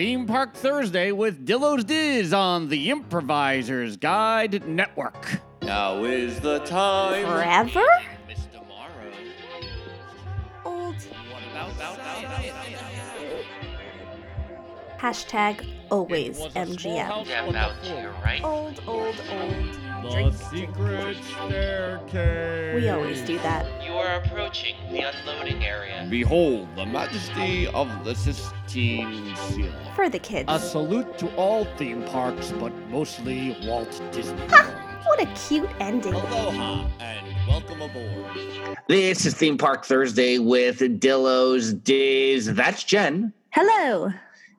Theme Park Thursday with Dillo's Diz on the Improviser's Guide Network. Now is the time. Forever? Miss Tomorrow. Old. What about, about, about, Hashtag always It was a small MGM. house Step on the out floor. to your right. Old, old, old. The Drink. secret staircase. We always do that. You are approaching the unloading area. Behold the majesty of the Sistine Ceiling. For the kids. A salute to all theme parks, but mostly Walt Disney World. What a cute ending. Aloha and welcome aboard. This is Theme Park Thursday with Dillo's Diz. That's Jen. Hello.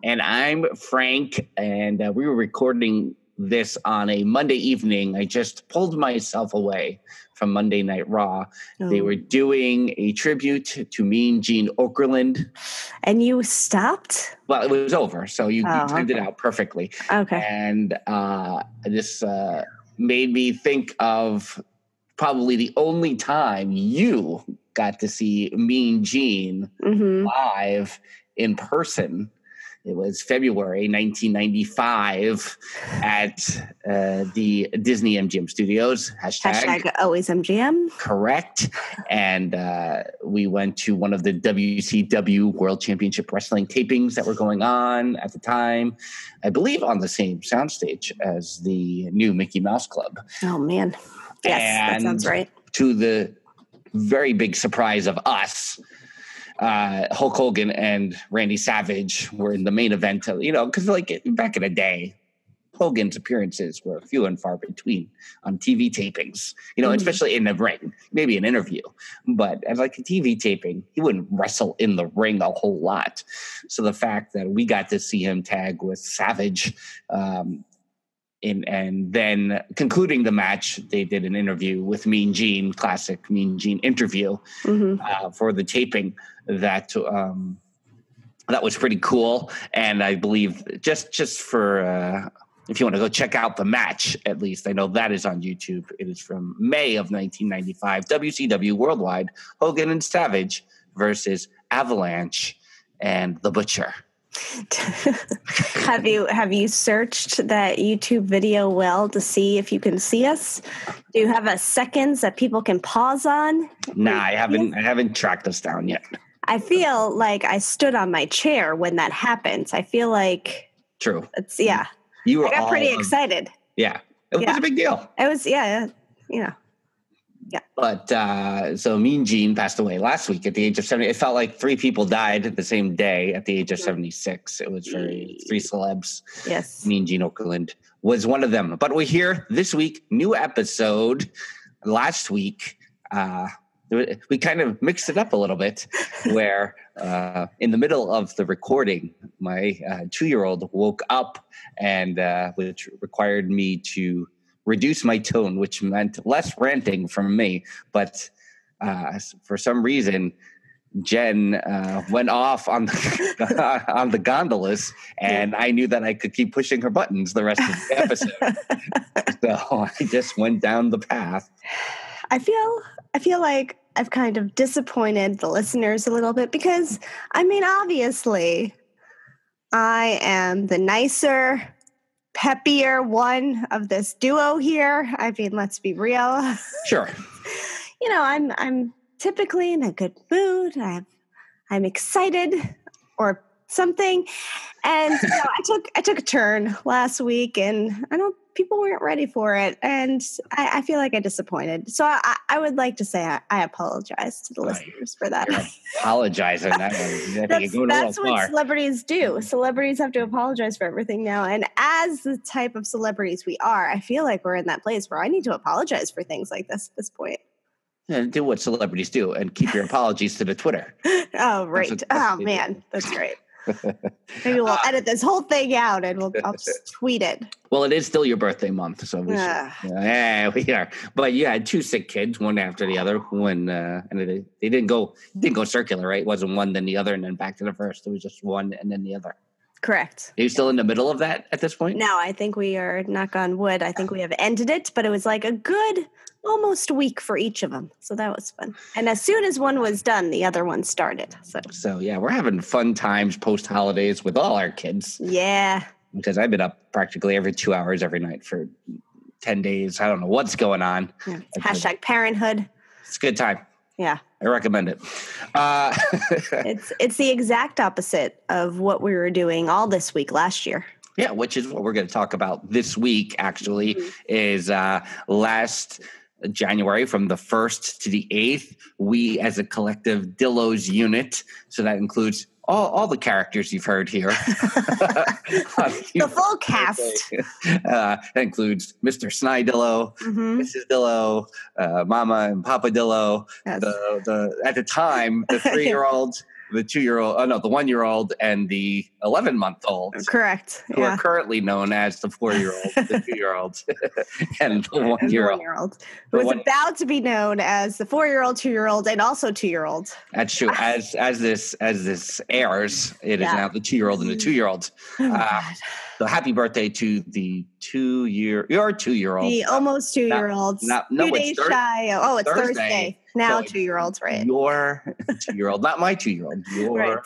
And I'm Frank. And uh, we were recording this on a Monday evening. I just pulled myself away from Monday Night Raw. They Oh. were doing a tribute to Mean Gene Okerlund. And you stopped? Well, it was over, so you, you Oh, timed it out perfectly. Okay. and uh, this uh, made me think of probably the only time you got to see Mean Gene Mm-hmm. live in person. It was February 1995 at uh, the Disney MGM Studios. Hashtag, Hashtag always MGM. correct. And uh, we went to one of the WCW World Championship Wrestling tapings that were going on at the time. I believe on the same soundstage as the new Mickey Mouse Club. Oh, man. Yes, that sounds right. To the very big surprise of us, uh, Hulk Hogan and Randy Savage were in the main event. Of, you know, because like back in the day, Hogan's appearances were few and far between on TV tapings. You know, Mhm. especially in the ring, maybe an interview, but as like a TV taping, he wouldn't wrestle in the ring a whole lot. So the fact that we got to see him tag with Savage. Um, in, and then concluding the match, they did an interview with Mean Gene, classic Mean Gene interview hmm uh, for the taping that um, that was pretty cool. And I believe just just for uh, if you want to go check out the match, at least I know that is on YouTube. It is from May of 1995, WCW Worldwide, Hogan and Savage versus Avalanche and the Butcher. have you have you searched that YouTube video well to see if you can see us? Do you have a seconds that people can pause on? Nah, I haven't I haven't tracked this down yet. I feel like I stood on my chair when that happens. I feel like True, it's yeah. you were I got pretty all- excited. Yeah, it was a big deal. It was yeah, you know. But uh, so Mean Gene passed away last week at the age of 70. It felt like three people died the same day at the age of 76. It was very three celebs. Yes. Mean Gene Okerlund was one of them. But we're here this week, new episode. Last week, uh, we kind of mixed it up a little bit, where uh, in the middle of the recording, my uh, two year old woke up, and uh, which required me to reduce my tone, which meant less ranting from me. But uh, for some reason, Jen uh, went off on the on the gondolas, and I knew that I could keep pushing her buttons the rest of the episode. so I just went down the path. I feel I feel like I've kind of disappointed the listeners a little bit because I mean obviously I am the nicer peppier one of this duo here. I mean let's be real. Sure. you know, I'm I'm typically in a good mood. I'm I'm excited or something. And you know, I took I took a turn last week, and I don't people weren't ready for it, and I, I feel like I disappointed. So I, I would like to say I, I apologize to the Right. listeners for that. Apologizing. That think That's, you're going a that's what far. celebrities do. Mm-hmm. Celebrities have to apologize for everything now. And as the type of celebrities we are, I feel like we're in that place where I need to apologize for things like this at this point. Yeah, do what celebrities do and keep your apologies to the Twitter. Oh, right. that's oh, what they do. man. That's great. Maybe we'll Uh, edit this whole thing out and we'll, I'll just tweet it. Well, it is still your birthday month, so we should. Ah. Yeah, we are. But you had two sick kids, one after the other. When uh, and they, they didn't go didn't go circular, right? It wasn't one then the other, and then back to the first. It was just one and then the other. Correct. Are you still in the middle of that at this point? No, I think we are knock on wood. I think we have ended it, but it was like a good almost a week for each of them. So that was fun. And as soon as one was done, the other one started. So So yeah, we're having fun times post holidays with all our kids yeah. because I've been up practically every two hours every night for ten days. I don't know what's going on. yeah. Hashtag parenthood. It's a good time. Yeah. I recommend it. Uh, It's it's the exact opposite of what we were doing all this week last year. yeah, which is what we're going to talk about this week. Actually, Mhm. is uh, last January from the first to the eighth. We, as a collective, Dillo's unit. So that includes all, all the characters you've heard here. The full cast. Uh, that includes Mr. Snidillo, Mhm. Mrs. Dillo, uh, Mama and Papa Dillo. Yes. The, the at the time the three year old, the two year old, oh uh, no, the one year old and the eleven month old. Correct. Who Yeah. are currently known as the four year old, the two year old, and the one year old. one-year-old, who was about to be known as the four-year-old, two-year-old, and also two-year-old. That's true. Ah. As as this as this airs, it is Yeah. now the two year old and the mm. two year old. Oh, Uh, So happy birthday to the two year your two year old. the almost two-year-olds. not- no, two it's days shy. Oh, it's Thursday. Thursday. Now So two-year-olds, right? Your two year old, not my two year old. Your Right.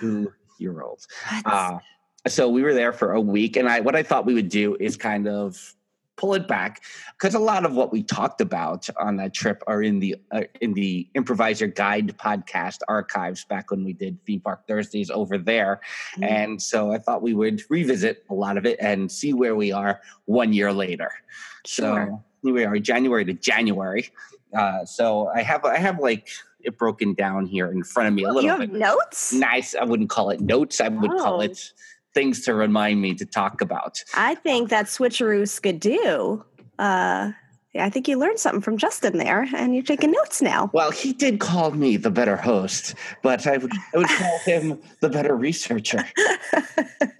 two year old. Uh, so we were there for a week, and I what I thought we would do is kind of pull it back because a lot of what we talked about on that trip are in the uh, in the improviser guide podcast archives back when we did theme park thursdays over there Mm. and so i thought we would revisit a lot of it and see where we are one year later Sure. so here we are january to january uh, so i have i have like it broken down here in front of me a little you have bit notes? nice. I wouldn't call it notes. I would call Oh. it things to remind me to talk about. I think that switcheroo skidoo. Uh, yeah, I think you learned something from Justin there, and you're taking notes now. Well, he did call me the better host, but I would, I would call him the better researcher.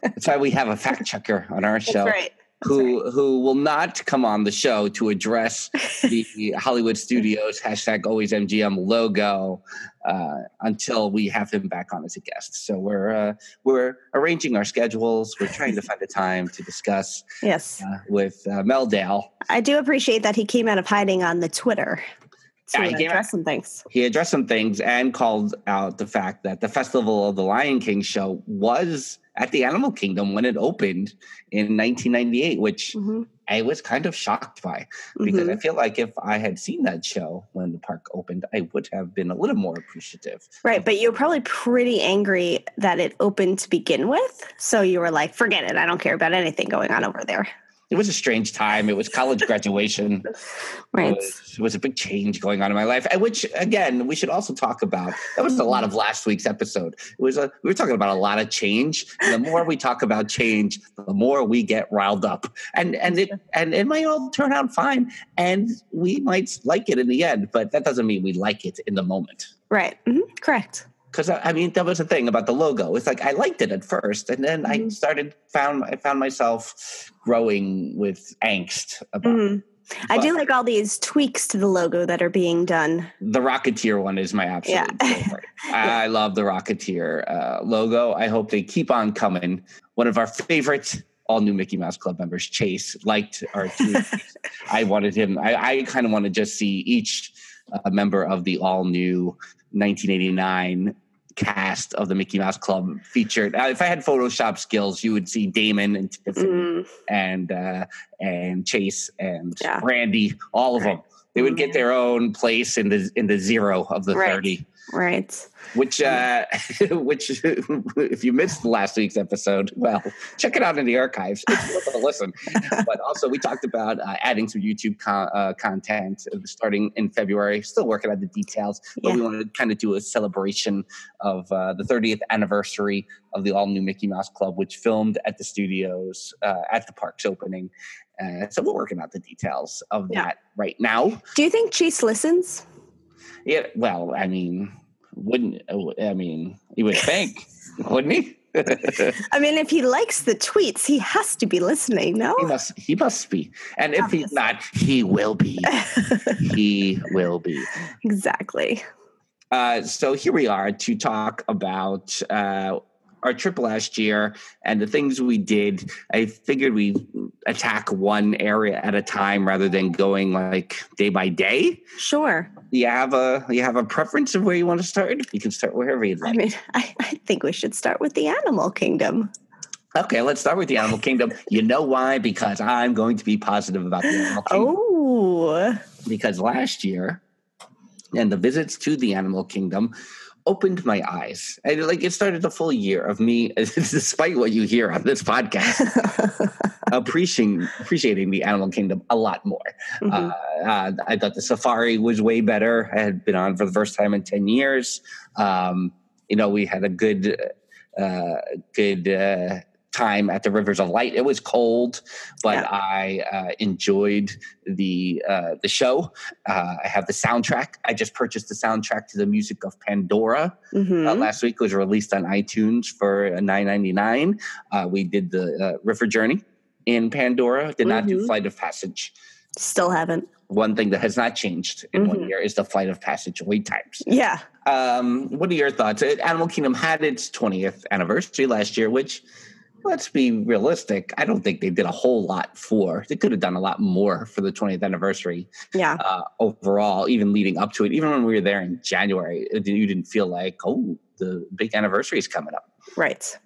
That's why we have a fact checker on our That's show right. Who who will not come on the show to address the Hollywood Studios hashtag always MGM logo uh, until we have him back on as a guest. So we're uh, we're arranging our schedules. We're trying to find a time to discuss Yes, uh, with uh, Mel Dale. I do appreciate that he came out of hiding on the Twitter Yeah, he came out- address some things. He addressed some things and called out the fact that the Festival of the Lion King show was at the Animal Kingdom when it opened in 1998, which Mhm, I was kind of shocked by because mhm. I feel like if I had seen that show when the park opened, I would have been a little more appreciative. Right, but you're probably pretty angry that it opened to begin with. So you were like, forget it. I don't care about anything going on over there. It was a strange time. It was college graduation. Right. It was, it was a big change going on in my life, and which again we should also talk about. That was a lot of last week's episode. It was a we were talking about a lot of change. And the more we talk about change, the more we get riled up, and and it and it might all turn out fine, and we might like it in the end. But that doesn't mean we like it in the moment. Right. mhm, Correct. Because I mean, that was the thing about the logo. It's like I liked it at first, and then I Mhm. started found I found myself growing with angst about Mhm. I do like all these tweaks to the logo that are being done. The Rocketeer one is my absolute Yeah. favorite. I love the Rocketeer uh, logo. I hope they keep on coming. One of our favorite all new Mickey Mouse Club members, Chase, liked our tweets. I wanted him, I, I kind of want to just see each uh, member of the all new 1989 cast of the Mickey Mouse Club featured. Uh, if I had Photoshop skills, you would see Damon and Tiffany Mm, and uh, and Chase and Yeah. Randy, all of them. They would get their own place in the in the zero of the Right. thirty. Right. Which, uh, which, if you missed last week's episode, well, check it out in the archives. It's worth a listen. But also, we talked about uh, adding some YouTube con- uh, content uh, starting in February. Still working on the details, but Yeah. we want to kind of do a celebration of uh, the 30th anniversary of the all new Mickey Mouse Club, which filmed at the studios uh, at the park's opening. Uh, so we're working out the details of Yeah. that right now. Do you think Chase listens? Yeah, well, I mean, wouldn't I mean he would think, wouldn't he? I mean, if he likes the tweets, he has to be listening, no? he must he must be. And if he's not, he will be. he will be. exactly. Uh, so here we are to talk about uh, our trip last year and the things we did, I figured we attack one area at a time rather than going like day by day. Sure. You have a you have a preference of where you want to start? You can start wherever you'd like. I mean, I, I think we should start with the animal kingdom. Okay, let's start with the animal kingdom. You know why? Because I'm going to be positive about the animal kingdom. Oh, Because last year, and the visits to the animal kingdom opened my eyes. And like it started a full year of me, despite what you hear on this podcast, appreciating appreciating the animal kingdom a lot more. Mhm. Uh, uh, I thought the safari was way better. I had been on for the first time in ten years. Um, you know, we had a good, uh, good uh, time at the Rivers of Light. It was cold, but Yeah. I uh, enjoyed the uh, the show. Uh, I have the soundtrack. I just purchased the soundtrack to the music of Pandora uh, last week. It was released on iTunes for nine ninety nine. Uh, we did the uh, River Journey in Pandora. Did not do Mhm. Flight of Passage. still haven't. One thing that has not changed in one Mhm. year is the Flight of Passage wait times. Yeah. Um, what are your thoughts? Uh, Animal Kingdom had its 20th anniversary last year, which, let's be realistic, I don't think they did a whole lot for. They could have done a lot more for the 20th anniversary Yeah. uh, overall, even leading up to it. Even when we were there in January, it- you didn't feel like, oh, the big anniversary is coming up. Right.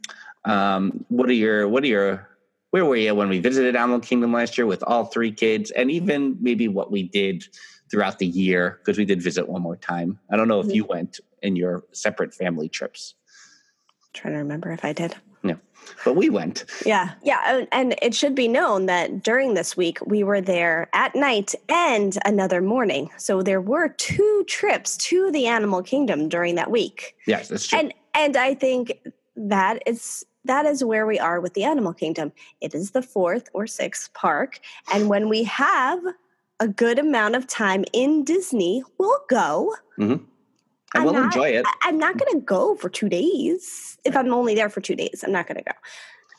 Um, what are your, what are your, where were you when we visited Animal Kingdom last year with all three kids, and even maybe what we did throughout the year because we did visit one more time. I don't know if Mhm. you went in your separate family trips, trying to remember if I did. But we went. Yeah. Yeah. and- it should be known that during this week, we were there at night and another morning. So there were two trips to the animal kingdom during that week. Yes, that's true. And and I think that is that is where we are with the animal kingdom. It is the fourth or sixth park. And when we have a good amount of time in Disney, we'll go. Mm-hmm. And I'm we'll not- enjoy it. I- I'm not going to go for two days. If I'm only there for two days, I'm not going to go.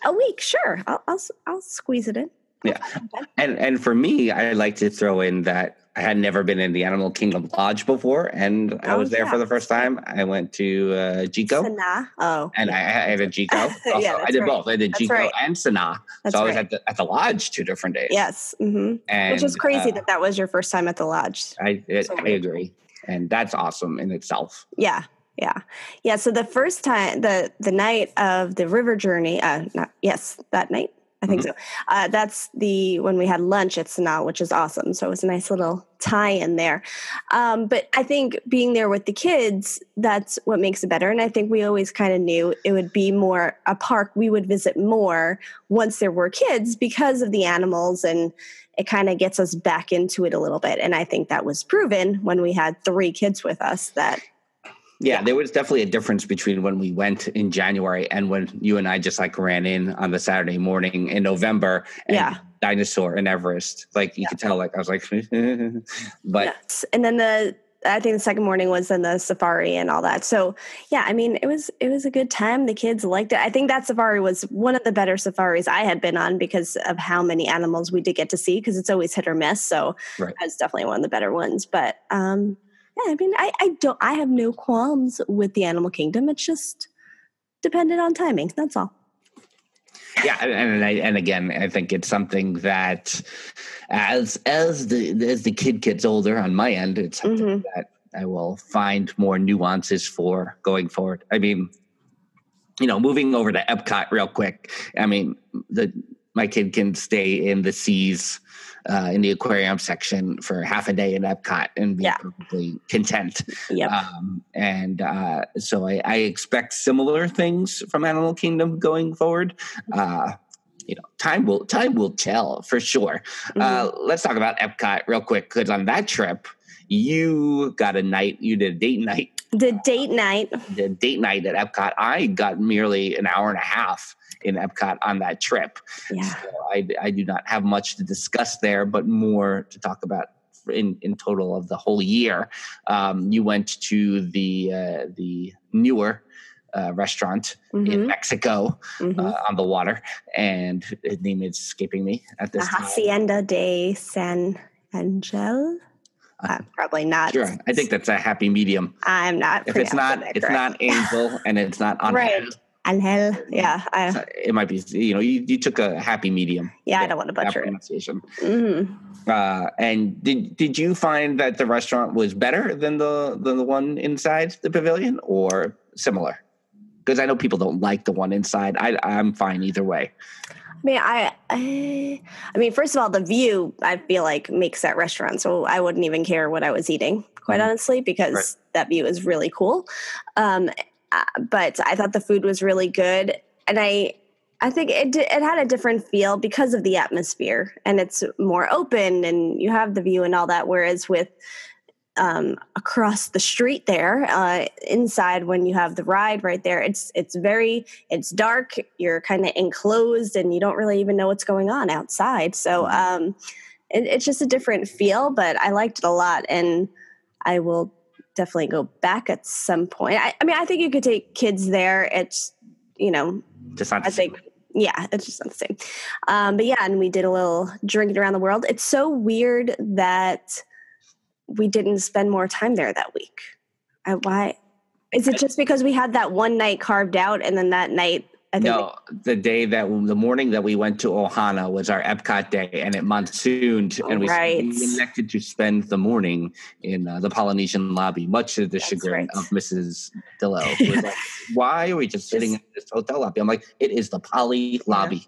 A week, sure. I'll, I'll, I'll squeeze it in. Yeah. And and for me, I like to throw in that I had never been in the Animal Kingdom Lodge before, and I Oh, was there yeah. for the first time. I went to uh, Jiko. Sanaa. Oh, And I, I had a Jiko. Yeah, I did right. both. I did That's Jiko right. and Sanaa. that's so I was right. at the at the lodge two different days. yes. hmm and, Which is crazy uh, that that was your first time at the lodge. I it, So I agree, and that's awesome in itself. Yeah. Yeah. Yeah. So the first time, the the night of the river journey, uh, not, yes, that night, I think Mhm. so. Uh, that's the when we had lunch at Sanaa, which is awesome. So it was a nice little tie in there. Um, but I think being there with the kids, that's what makes it better. And I think we always kind of knew it would be more a park we would visit more once there were kids because of the animals and it kind of gets us back into it a little bit. And I think that was proven when we had three kids with us that Yeah, there was definitely a difference between when we went in January and when you and I just like ran in on the Saturday morning in November. And Yeah. Dinosaur and Everest. Like you could tell, like I was like, but Yes. and then the I think the second morning was in the safari and all that. So yeah, I mean it was it was a good time. The kids liked it. I think that safari was one of the better safaris I had been on because of how many animals we did get to see because it's always hit or miss. So Right. that's definitely one of the better ones. But um yeah, I mean I, I don't I have no qualms with the animal kingdom. It's just dependent on timing. That's all. yeah, and and, I, and again, I think it's something that as as the as the kid gets older, on my end, it's something Mhm. that I will find more nuances for going forward. I mean, you know, moving over to Epcot real quick. I mean, the my kid can stay in the seas uh, in the aquarium section for half a day in Epcot and be Yeah. perfectly content. Yep. Um, and uh, so I, I expect similar things from Animal Kingdom going forward. Uh, you know, time will time will tell for sure. Uh, Mhm. let's talk about Epcot real quick because on that trip, you got a night. You did a date night. The date night. The date night at Epcot. I got merely an hour and a half in Epcot on that trip. Yeah. So I, I do not have much to discuss there, but more to talk about in, in total of the whole year. Um, you went to the uh, the newer uh, restaurant in Mhm. Mexico Mhm. uh, on the water, and his name is escaping me at this time. Hacienda de San Angel. Uh, probably not. Sure, I think that's a happy medium. I'm not. If it's not, it's not. Angel, and it's not on Right. Angel. Yeah, I, It might be, you know, you, you took a happy medium. yeah, I don't want to butcher it. pronunciation. Mhm. Uh, and did did you find that the restaurant was better than the than the one inside the pavilion, or similar? Because I know people don't like the one inside. I I'm fine either way. I mean, I, I, I mean, first of all, the view I feel like makes that restaurant. So I wouldn't even care what I was eating, quite Mhm. honestly, because Right. that view is really cool. Um, uh, but I thought the food was really good, and I, I think it it had a different feel because of the atmosphere, and it's more open, and you have the view and all that. Whereas with um, across the street there uh, inside when you have the ride right there it's it's very it's dark you're kind of enclosed and you don't really even know what's going on outside so um, it, it's just a different feel but i liked it a lot and i will definitely go back at some point i, I mean i think you could take kids there it's you know Just not. I think, yeah, it's just not the same. Um, but yeah, and we did a little drinking around the world. It's so weird that we didn't spend more time there that week. I, why? Is it just because we had that one night carved out, and then that night? I think No, the day that the morning that we went to Ohana was our Epcot day, and it monsooned, and we, Right. we elected to spend the morning in uh, the Polynesian lobby, much to the That's chagrin right. of Mrs. Dillo. like, Why are we just sitting in this hotel lobby? I'm like, it is the Poly lobby.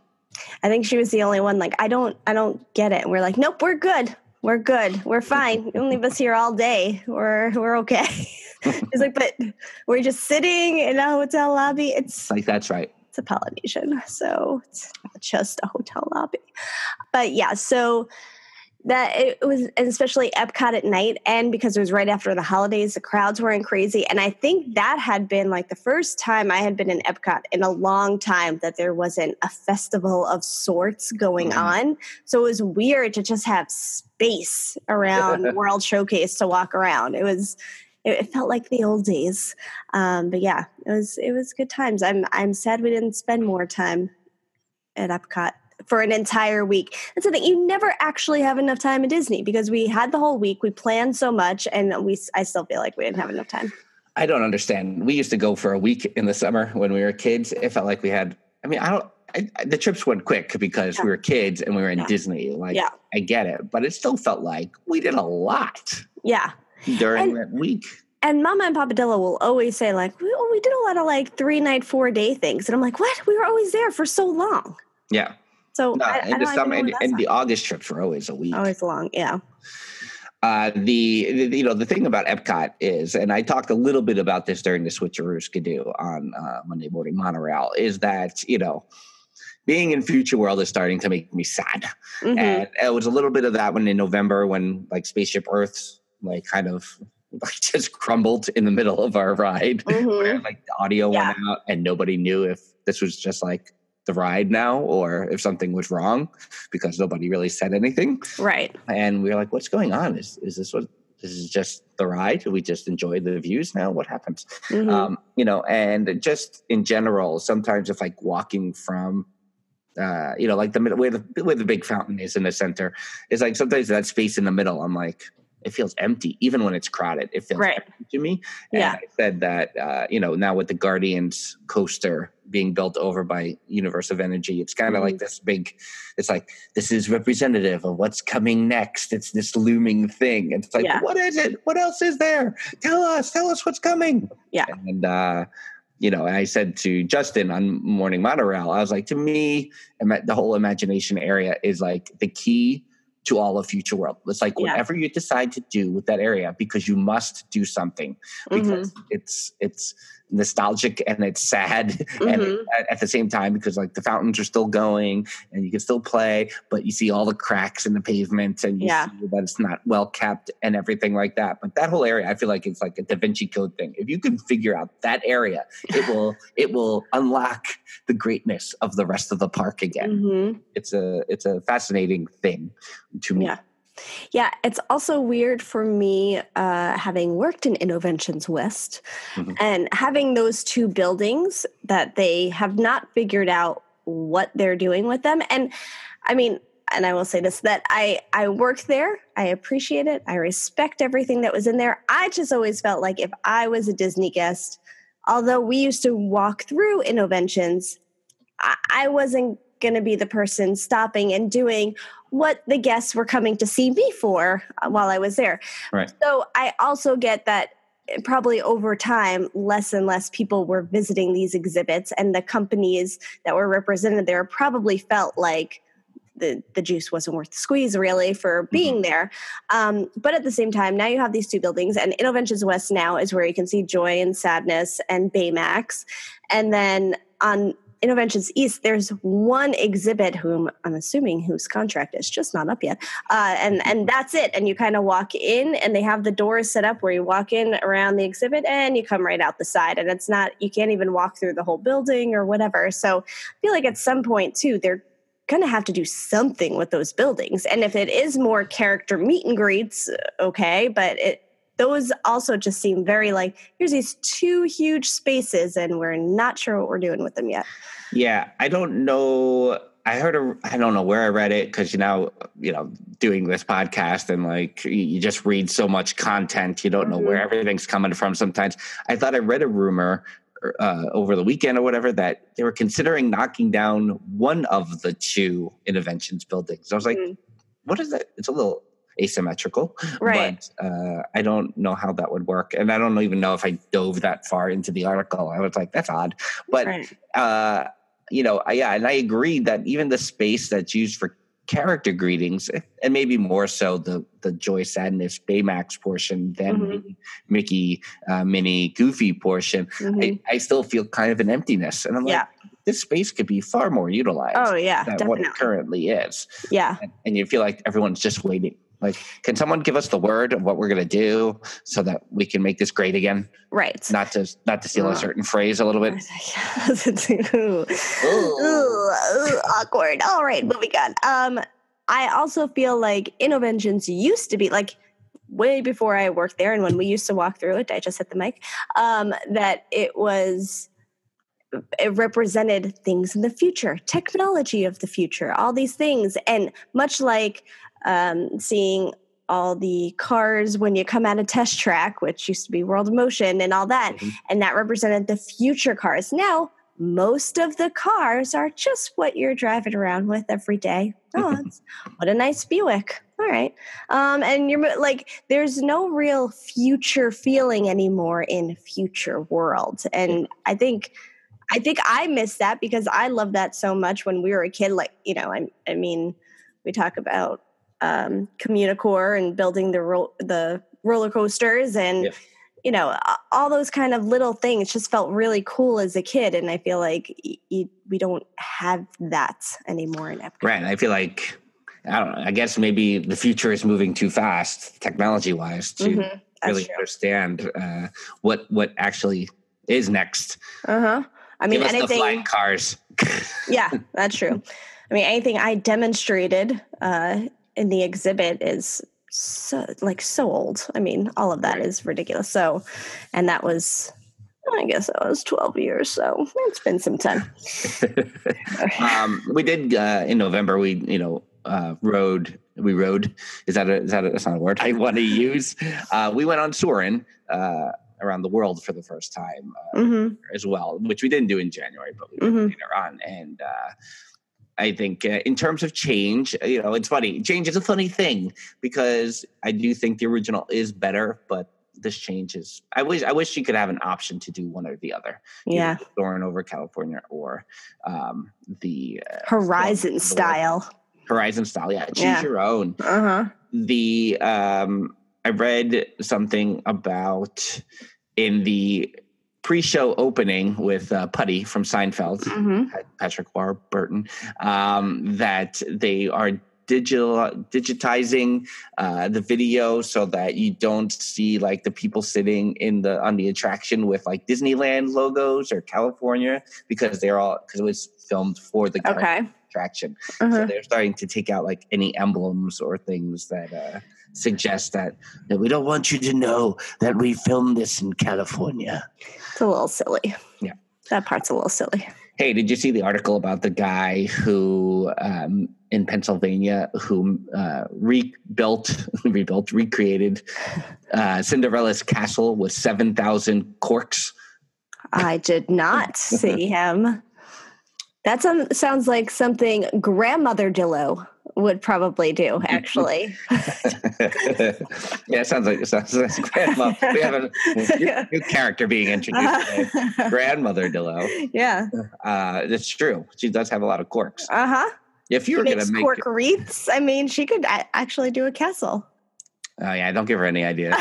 I think she was the only one. Like, I don't, I don't get it. And we're like, nope, we're good. We're good. We're fine. You leave us here all day. We're we're okay. She's like, but we're just sitting in a hotel lobby. It's It's like that's right. it's a Polynesian, so it's not just a hotel lobby. But yeah, so that it was especially Epcot at night, and because it was right after the holidays, the crowds weren't crazy. And I think that had been like the first time I had been in Epcot in a long time that there wasn't a festival of sorts going Mhm. on. So it was weird to just have space around World Showcase to walk around. It was it felt like the old days. Um, but yeah, it was it was good times. I'm I'm sad we didn't spend more time at Epcot for an entire week. That's the thing. You never actually have enough time at Disney because we had the whole week. We planned so much, and we I still feel like we didn't have enough time. I don't understand. We used to go for a week in the summer when we were kids. It felt like we had. I mean, I don't. I, the trips went quick because we were kids and we were in Yeah. Disney. Like, Yeah. I get it, but it still felt like we did a lot Yeah. during And- that week. And Mama and Papadillo will always say like, we, we did a lot of like three night, four day things, and I'm like, what? We were always there for so long. Yeah, So no, I, I and don't the summer know and, and the. August trips were always a week. always long. Yeah. Uh, the, the you know the thing about Epcot is, and I talked a little bit about this during the Switcheroo Skidoo on uh, Monday Morning Monorail, is that you know being in Future World is starting to make me sad, Mhm. and it was a little bit of that when in November when like Spaceship Earth like kind of like just crumbled in the middle of our ride, Mhm. where like the audio went out and nobody knew if this was just like the ride now or if something was wrong because nobody really said anything Right. and we were like, "What's going on? Is is this what? This is just the ride? We just enjoy the views now? What happens? Mhm. Um, you know, and just in general, sometimes if like walking from, uh, you know, like the middle where the where the big fountain is in the center, is like sometimes that space in the middle. I'm like, it feels empty, even when it's crowded. It feels Right. empty to me. And Yeah. I said that, uh, you know, now with the Guardians coaster being built over by Universe of Energy, it's kind of Mhm. like this big. It's like this is representative of what's coming next. It's this looming thing. It's like, Yeah. what is it? What else is there? Tell us. Tell us what's coming. Yeah. And uh, you know, I said to Justin on Morning Monorail, I was like, to me, the whole imagination area is like the key to all of Future World. It's like Yeah. whatever you decide to do with that area, because you must do something because Mhm. it's it's nostalgic and it's sad and Mhm. at, the same time because like the fountains are still going and you can still play but you see all the cracks in the pavement and you Yeah. see that it's not well kept and everything like that but that whole area i feel like it's like a da vinci code thing if you can figure out that area it will it will unlock the greatness of the rest of the park again Mhm. it's a it's a fascinating thing to me Yeah. Yeah, it's also weird for me uh, having worked in Innoventions West Mhm. and having those two buildings that they have not figured out what they're doing with them. And I mean, and I will say this that I I worked there. I appreciate it. I respect everything that was in there. I just always felt like if I was a Disney guest although we used to walk through Innoventions, I, I wasn't going to be the person stopping and doing what the guests were coming to see me for uh, while I was there. Right. So I also get that eh, probably over time, less and less people were visiting these exhibits, and the companies that were represented there probably felt like the, the juice wasn't worth the squeeze really for being there. Um, but at the same time, now you have these two buildings, and Innoventions West now is where you can see Joy and Sadness and Baymax. And then on Innoventions East, there's one exhibit whom I'm assuming whose contract is just not up yet, uh, and and that's it. And you kind of walk in, and they have the doors set up where you walk in around the exhibit, and you come right out the side. And it's not you can't even walk through the whole building or whatever. So I feel like at some point too, they're going to have to do something with those buildings. And if it is more character meet and greets, okay, but it those also just seem very like here's these two huge spaces and we're not sure what we're doing with them yet. Yeah, I don't know. I heard a, I don't know where I read it because you know, you know, doing this podcast and like you, just read so much content, you don't know where Mhm. everything's coming from. Sometimes I thought I read a rumor uh, over the weekend or whatever that they were considering knocking down one of the two Innoventions buildings. I was like, Mhm. what is that? It's a little asymmetrical, Right. But uh, I don't know how that would work, and I don't even know if I dove that far into the article. I was like, that's odd, but Right. uh, you know, I, yeah, and I agree that even the space that's used for character greetings, and maybe more so the the joy, sadness, Baymax portion than Mhm. the Mickey, uh, Minnie, Goofy portion, Mhm. I, I still feel kind of an emptiness, and I'm like, this space could be far more utilized Oh yeah, than definitely. what it currently is, Yeah. and, and you feel like everyone's just waiting. Like, can someone give us the word of what we're going to do so that we can make this great again? Right. Not to not to steal a certain phrase a little bit. ooh. Ooh, ooh, awkward. All right, moving on. Um, I also feel like Innoventions used to be like way before I worked there, and when we used to walk through it, I just hit the mic. Um, that it was it represented things in the future, technology of the future, all these things, and much like um, seeing all the cars when you come out of test track, which used to be World of Motion and all that, Mhm. and that represented the future cars. Now, most of the cars are just what you're driving around with every day. Oh, what a nice Buick. All right. Um, and you're like, there's no real future feeling anymore in future world. And I think, I think I miss that because I love that so much when we were a kid. Like, you know, I, I mean, we talk about um, Communicore and building the ro- the roller coasters and Yeah. you know all those kind of little things just felt really cool as a kid and I feel like y- y- we don't have that anymore in Epcot. Right. I feel like I don't know. I guess maybe the future is moving too fast, technology wise, to Mhm, really true. understand uh, what what actually is next. Uh huh. I mean, Give us the anything. flying cars. Yeah, that's true. I mean, anything I demonstrated uh, in the exhibit is so like so old. I mean, all of that is ridiculous. So, and that was, I guess, that was twelve years. So it's been some time. um, we did uh, in November. We you know uh, rode. We rode. Is that a, is that a, that's not a word I want to use? Uh, we went on Soarin' uh, around the world for the first time uh, hmm as well, which we didn't do in January, but we did later on. And uh, I think uh, in terms of change, uh, you know, it's funny. Change is a funny thing because I do think the original is better, but this change is. I wish I wish you could have an option to do one or the other. Yeah, Soarin' over California or um, the uh, Horizon the style. Horizon style. Yeah, choose Yeah. your own. Uh huh. The um, I read something about in the pre-show opening with uh, Puddy from Seinfeld, hmm Patrick Warburton, um, that they are digital digitizing uh, the video so that you don't see like the people sitting in the on the attraction with like Disneyland logos or California because they're all because it was filmed for the Okay. attraction. So Uh-huh. they're starting to take out like any emblems or things that uh, suggest that, that we don't want you to know that we filmed this in California. It's a little silly. Yeah. That part's a little silly. Hey, did you see the article about the guy who um, in Pennsylvania who uh, rebuilt, rebuilt, recreated uh, Cinderella's castle with seven thousand corks? I did not see him. That sound, sounds like something grandmother Dillo would probably do, actually. yeah, it sounds like it sounds like grandma. We have a new, new character being introduced today. Grandmother Dillo. yeah. Uh, it's true. She does have a lot of quirks. Uh huh. If you She were going to make, cork wreaths. I mean, she could actually do a castle. oh yeah, I don't give her any ideas.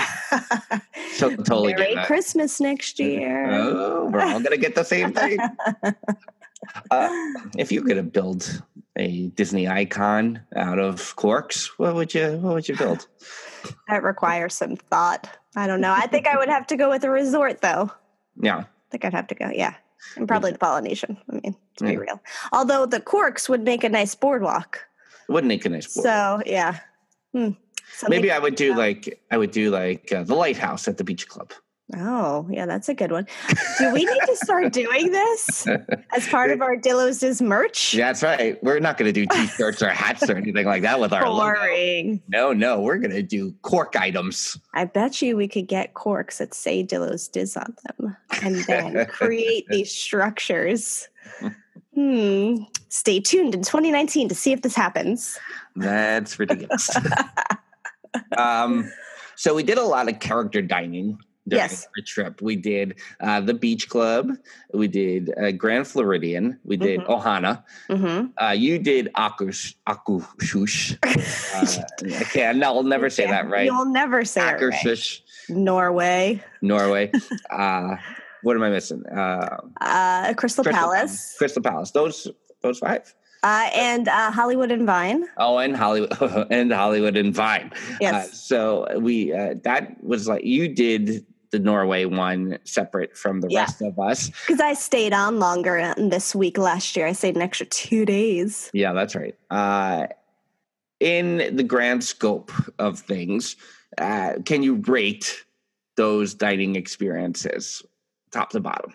She'll totally Merry. Christmas next year. Oh, we're all gonna get the same thing. Uh, if you could have built a Disney icon out of corks, what would you what would you build? That requires some thought. I don't know. I think I would have to go with a resort, though. Yeah, I think I'd have to go. Yeah. And probably the Polynesian. I mean, to be Yeah. real. Although the corks would make a nice boardwalk. wouldn't make a nice board. So, yeah. Hmm. Maybe I would do like I would do like uh, the lighthouse at the beach club. Oh, yeah, that's a good one. Do we need to start doing this as part of our Dillo's Diz merch? Yeah, that's right. We're not going to do t-shirts or hats or anything like that with our logo. No, no, we're going to do cork items. I bet you we could get corks that say Dillo's Diz on them and then create these structures. Hmm. Stay tuned in 2019 to see if this happens. That's ridiculous. um, so we did a lot of character dining during Yes. our trip. We did uh, the beach club. We did uh, Grand Floridian. We did Mhm. Ohana. Mm-hmm. Uh, you did Akush Akushush. Uh, I can't. No, I'll never say that right. You'll never say it right. Norway, Norway. uh, what am I missing? Uh, uh, Crystal, Palace, Crystal Palace. Those those five. uh, and uh, Hollywood and Vine. Oh, and Hollywood and Hollywood and Vine. Yes. Uh, so we uh, that was like you did the Norway one separate from the Yeah. rest of us. Because I stayed on longer this week last year. I stayed an extra two days. Yeah, that's right. Uh, in the grand scope of things, uh, can you rate those dining experiences top to bottom?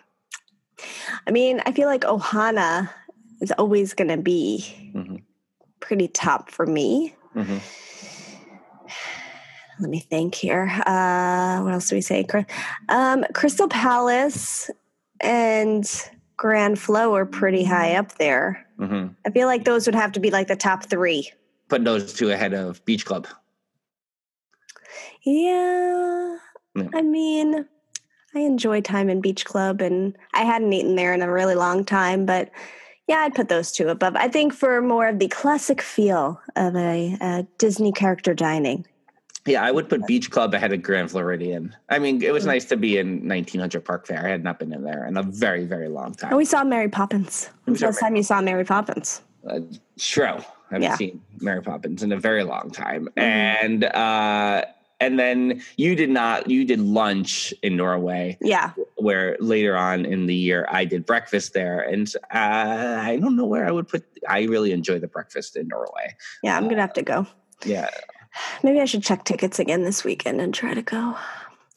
I mean, I feel like Ohana is always going to be Mhm. pretty top for me. Mhm. Let me think here. Uh, what else do we say? Um, Crystal Palace and Grand Flow are pretty high up there. hmm I feel like those would have to be like the top three. Put those two ahead of Beach Club. Yeah. Yeah. I mean, I enjoy time in Beach Club and I hadn't eaten there in a really long time, but yeah, I'd put those two above. I think for more of the classic feel of a, a Disney character dining. Yeah, I would put Beach Club ahead of Grand Floridian. I mean, it was Mm. nice to be in 1900 Park Fare. I had not been in there in a very, very long time. And we saw Mary Poppins. When's the last time you saw Mary Poppins? uh, true. I haven't Yeah. seen Mary Poppins in a very long time. Mhm. And uh and then you did not you did lunch in Norway Yeah. where later on in the year I did breakfast there and uh, I don't know where I would put I really enjoy the breakfast in Norway. Yeah, I'm going to have to go. Yeah. Maybe I should check tickets again this weekend and try to go.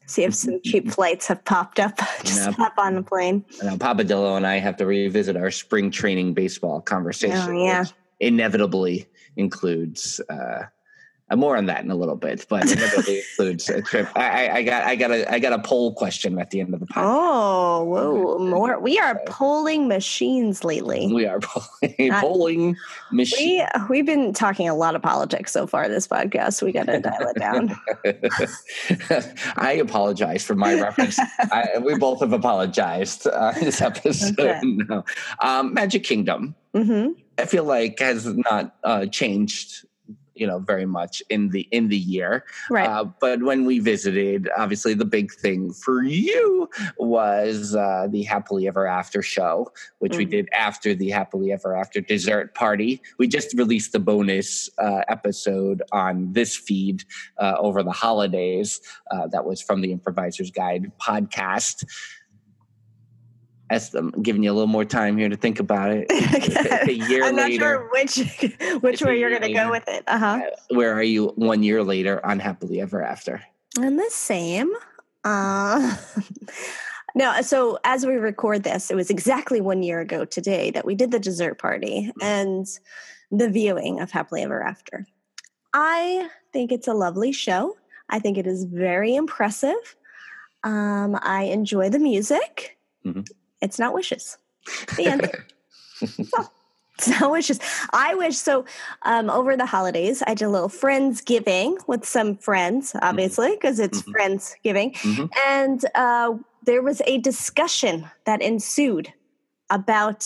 See if some cheap flights have popped up. Just Yep. hop on the plane. Now Papadillo and I have to revisit our spring training baseball conversation. Oh, yeah. which inevitably includes uh, more on that in a little bit, but inevitably includes a trip. I, I, I got I got a I got a poll question at the end of the podcast. Oh, whoa, more. We are polling machines lately. We are polling, polling machine. We we've been talking a lot of politics so far this podcast. We got to dial it down. I apologize for my reference. I, we both have apologized uh, this episode. Okay. No. Um, Magic Kingdom. hmm I feel like has not uh, changed, you know, very much in the in the year. Right. Uh, but when we visited, obviously the big thing for you was uh, the Happily Ever After show, which we Mhm. did after the Happily Ever After dessert party. We just released the bonus uh, episode on this feed uh, over the holidays. Uh, that was from the Improviser's Guide podcast. As I'm giving you a little more time here to think about it. A year I'm not later. sure which which way you're going to go with it. Uh huh. Where are you one year later on Happily Ever After? I'm the same. Uh, no, so as we record this, it was exactly one year ago today that we did the dessert party and the viewing of Happily Ever After. I think it's a lovely show. I think it is very impressive. Um, I enjoy the music. Mhm. It's not wishes. The end. It's not wishes. I wish so. Um, over the holidays, I did a little friendsgiving with some friends, obviously, because it's Mhm. friendsgiving, Mhm. and uh, there was a discussion that ensued about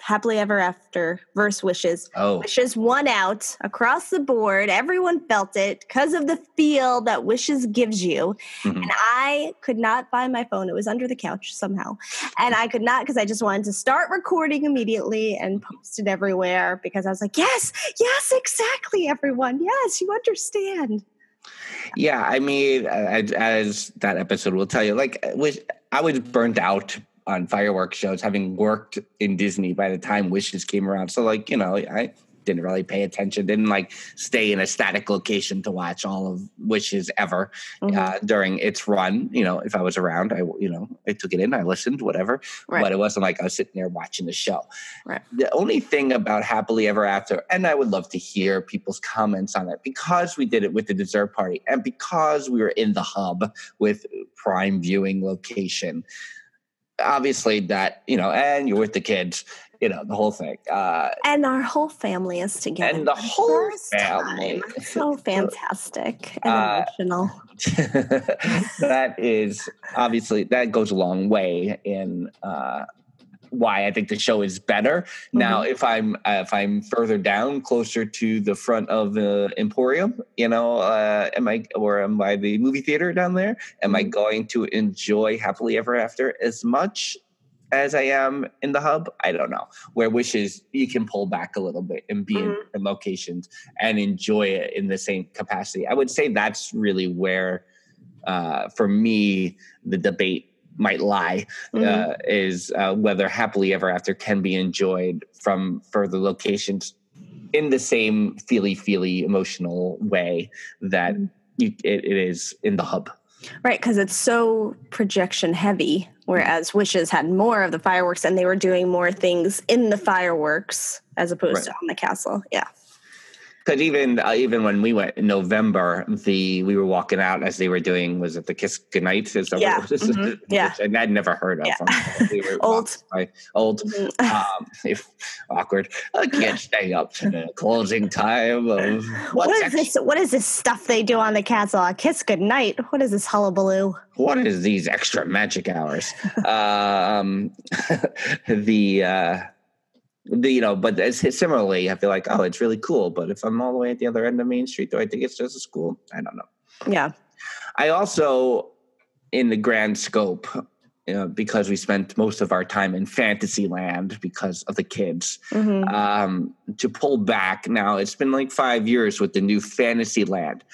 happily ever after verse wishes. Oh, Wishes won out across the board. Everyone felt it because of the feel that Wishes gives you. Mhm. And I could not find my phone. It was under the couch somehow. And I could not because I just wanted to start recording immediately and post it everywhere because I was like, yes, yes, exactly, everyone. Yes, you understand. Yeah, I mean, as, as that episode will tell you, like, I was I was burnt out on fireworks shows, having worked in Disney by the time Wishes came around. So, like, you know, I didn't really pay attention, didn't like stay in a static location to watch all of Wishes ever Mhm. uh, during its run. You know, if I was around, I you know I took it in, I listened, whatever. Right. But it wasn't like I was sitting there watching the show. Right. The only thing about Happily Ever After, and I would love to hear people's comments on it, because we did it with the dessert party, and because we were in the hub with prime viewing location. Obviously, that you know, and you're with the kids, you know, the whole thing. Uh, And our whole family is together. And the whole first family. time. So fantastic and Uh, emotional. that is obviously that goes a long way in uh, why I think the show is better. Now, if I'm uh, if I'm further down, closer to the front of the Emporium, you know, uh, am I or am I the movie theater down there? Am I Mhm. going to enjoy Happily Ever After as much? As I am in the hub, I don't know. Where wishes you can pull back a little bit and be in Mhm. different locations and enjoy it in the same capacity. I would say that's really where, uh, for me, the debate might lie Mhm. uh, is uh, whether happily ever after can be enjoyed from further locations in the same feely feely emotional way that Mhm. you, it, it is in the hub. Right, because it's so projection heavy, whereas Wishes had more of the fireworks and they were doing more things in the fireworks as opposed Right. to on the castle. Yeah. Because even uh, even when we went in November, the we were walking out as they were doing was it the Kiss Goodnight? Is that Yeah, what it was? mhm, yeah. Which I'd never heard of. Yeah. We were Old. by- old. Mhm. um, if awkward. I can't stay up to the closing time of What what is this? What is this stuff they do on the castle? A kiss goodnight. What is this hullabaloo? what is these extra magic hours? um, the uh, the you know, but similarly, I feel like oh, it's really cool. But if I'm all the way at the other end of Main Street, do I think it's just as cool? I don't know. Yeah. I also, in the grand scope, you know, because we spent most of our time in Fantasyland because of the kids. hmm um, to pull back now. It's been like five years with the new Fantasyland.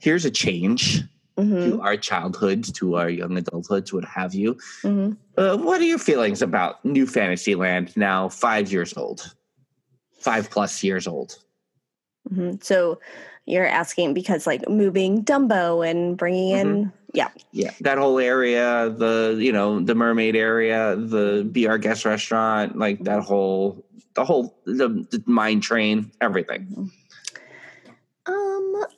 Here's a change hmm to our childhoods, to our young adulthoods, what have you. hmm Uh, what are your feelings about new Fantasyland now, five years old, five plus years old? hmm So you're asking because like moving Dumbo and bringing in, yeah. Yeah, that whole area, the you know the mermaid area, the Be Our Guest restaurant, like that whole, the whole the, the mine train, everything.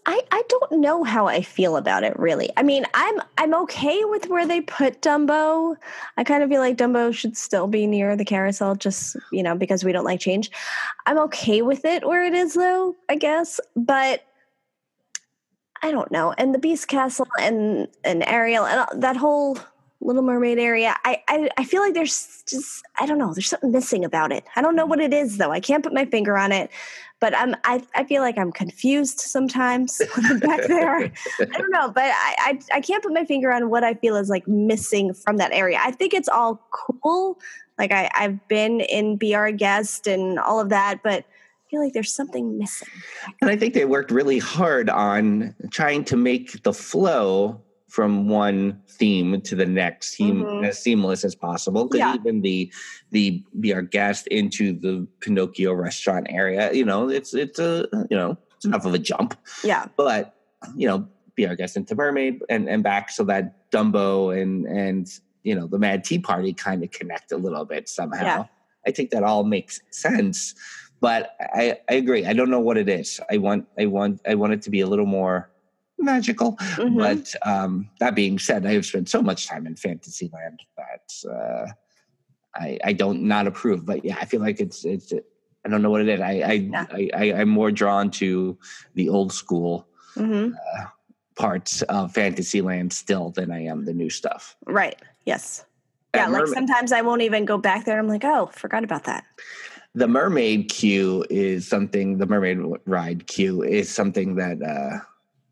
I I don't know how I feel about it really. I mean, I'm I'm okay with where they put Dumbo. I kind of feel like Dumbo should still be near the carousel, just you know because we don't like change. I'm okay with it where it is though, I guess, but. I don't know. And the Beast Castle and and Ariel and that whole Little Mermaid area, I, I I feel like there's just I don't know. There's something missing about it. I don't know what it is though. I can't put my finger on it but I'm I, I feel like I'm confused sometimes when I'm back there. I don't know, but I, I I can't put my finger on what I feel is like missing from that area. I think it's all cool. Like I, I've been in Our Guest and all of that, but I feel like there's something missing. And I think they worked really hard on trying to make the flow from one theme to the next Mhm. as seamless as possible. Because Yeah. even the the be our guest into the Pinocchio restaurant area, you know, it's it's a you know it's enough of a jump. Yeah. But you know, be our guest into Mermaid and and back so that Dumbo and and you know the Mad Tea Party kind of connect a little bit somehow. Yeah. I think that all makes sense. But I, I agree. I don't know what it is. I want I want I want it to be a little more magical. Mhm. But um, that being said, I have spent so much time in Fantasyland that uh, I, I don't not approve. But yeah, I feel like it's it's I don't know what it is. I I, Yeah. I, I I'm more drawn to the old school hmm parts of Fantasyland still than I am the new stuff. Right. Yes. Yeah. Like Mermaid- sometimes I won't even go back there. I'm like, oh, forgot about that. the mermaid queue is something the mermaid ride queue is something that uh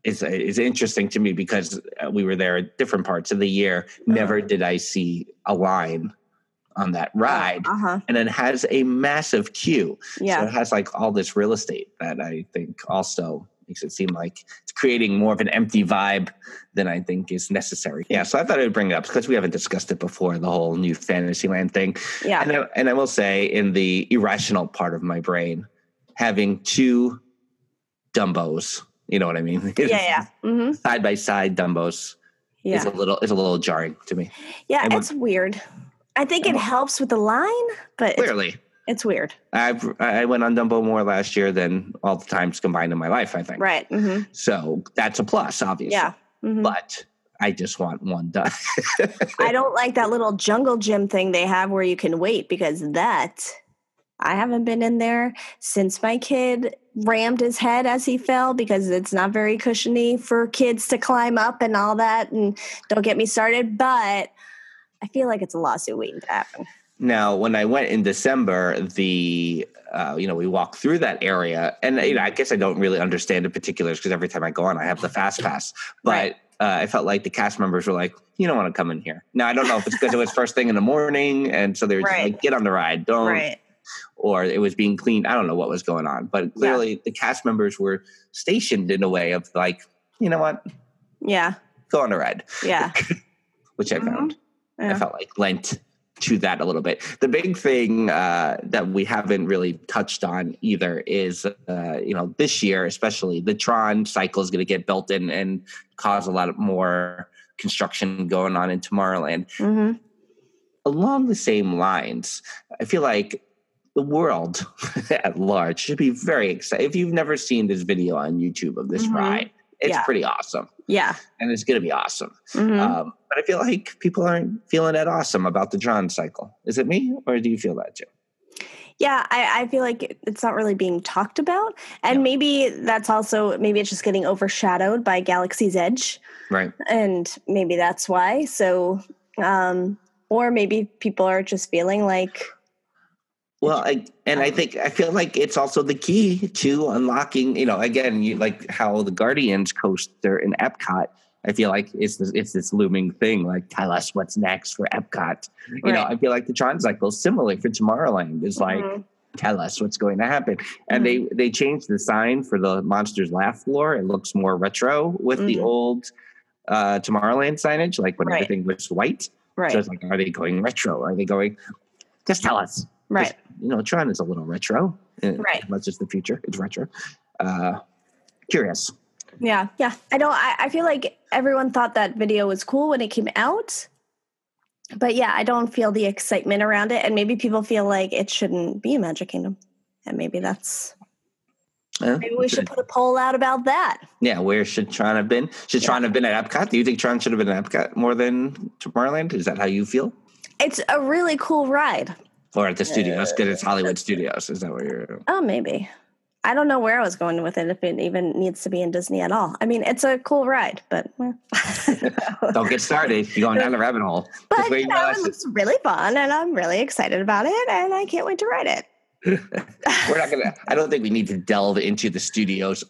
is is interesting to me because uh, we were there at different parts of the year never did i see a line on that ride Uh huh. and it has a massive queue so Yeah. it has like all this real estate that i think also makes it seem like it's creating more of an empty vibe than i think is necessary yeah so i thought i would bring it up because we haven't discussed it before the whole new fantasyland thing Yeah. and I, and I will say, in the irrational part of my brain, having two Dumbos, you know what I mean? Yeah. Yeah. hmm Side by side Dumbos is a little is a little jarring to me. Yeah. and It's weird. I think it helps with the line, but it's, Clearly, it's weird. I've I went on Dumbo more last year than all the times combined in my life. I think Right. hmm so. That's a plus, obviously. Yeah. hmm but I just want one done. I don't like that little jungle gym thing they have where you can wait because that I haven't been in there since my kid rammed his head as he fell because it's not very cushiony for kids to climb up and all that. And don't get me started, but I feel like it's a lawsuit waiting to happen. Now, when I went in December, the uh, you know we walked through that area, and you know I guess I don't really understand the particulars because every time I go on, I have the fast pass. But Right. uh, I felt like the cast members were like, "You don't want to come in here." Now I don't know if it's because it was first thing in the morning, and so they were just Right. like, "Get on the ride, don't," Right. Or it was being cleaned. I don't know what was going on, but clearly the cast members were stationed in a way of like, you know what, Yeah. go on a ride, Yeah. which I Mhm. found I felt like lent to that a little bit. The big thing uh, that we haven't really touched on either is, uh, you know, this year especially, the Tron cycle is going to get built in and cause a lot of more construction going on in Tomorrowland. hmm Along the same lines, I feel like the world at large should be very excited. If you've never seen this video on YouTube of this Mhm. ride, it's Yeah. pretty awesome, Yeah. and it's going to be awesome. hmm Um, but I feel like people aren't feeling that awesome about the Tron cycle. Is it me, or do you feel that, Jim? Yeah, I, I feel like it's not really being talked about. And Yeah. maybe that's also, maybe it's just getting overshadowed by Galaxy's Edge. Right. And maybe that's why. So, um, or maybe people are just feeling like, Well, I, and I think I feel like it's also the key to unlocking. You know, again, you like how the Guardians coaster in Epcot. I feel like it's this, it's this looming thing. Like, tell us what's next for Epcot. You know, I feel like the Tron cycle, similarly for Tomorrowland, is like Mhm. tell us what's going to happen. And they they changed the sign for the Monsters Laugh floor. It looks more retro with the Mhm. old uh, Tomorrowland signage, like when Right. everything was white. right, So it's like, are they going retro? Are they going? Just tell us. Right. You know, Tron is a little retro. uh, Right. Much as the future, it's retro. Uh, curious. Yeah, yeah. I don't. I, I feel like everyone thought that video was cool when it came out, but yeah, I don't feel the excitement around it. And maybe people feel like it shouldn't be a Magic Kingdom, and maybe that's Uh, maybe we should put a poll out about that. Yeah, where should Tron have been? Should Tron have been at Epcot? Do you think Tron should have been at Epcot more than Tomorrowland? Is that how you feel? It's a really cool ride. Or at the studios because it's Hollywood Studios? Is that what you're? Oh, maybe. I don't know where I was going with it. If it even needs to be in Disney at all. I mean, it's a cool ride, but well. Don't get started. You're going down the rabbit hole. But you know, it looks really fun, and I'm really excited about it, and I can't wait to ride it. we're not gonna. I don't think we need to delve into the studios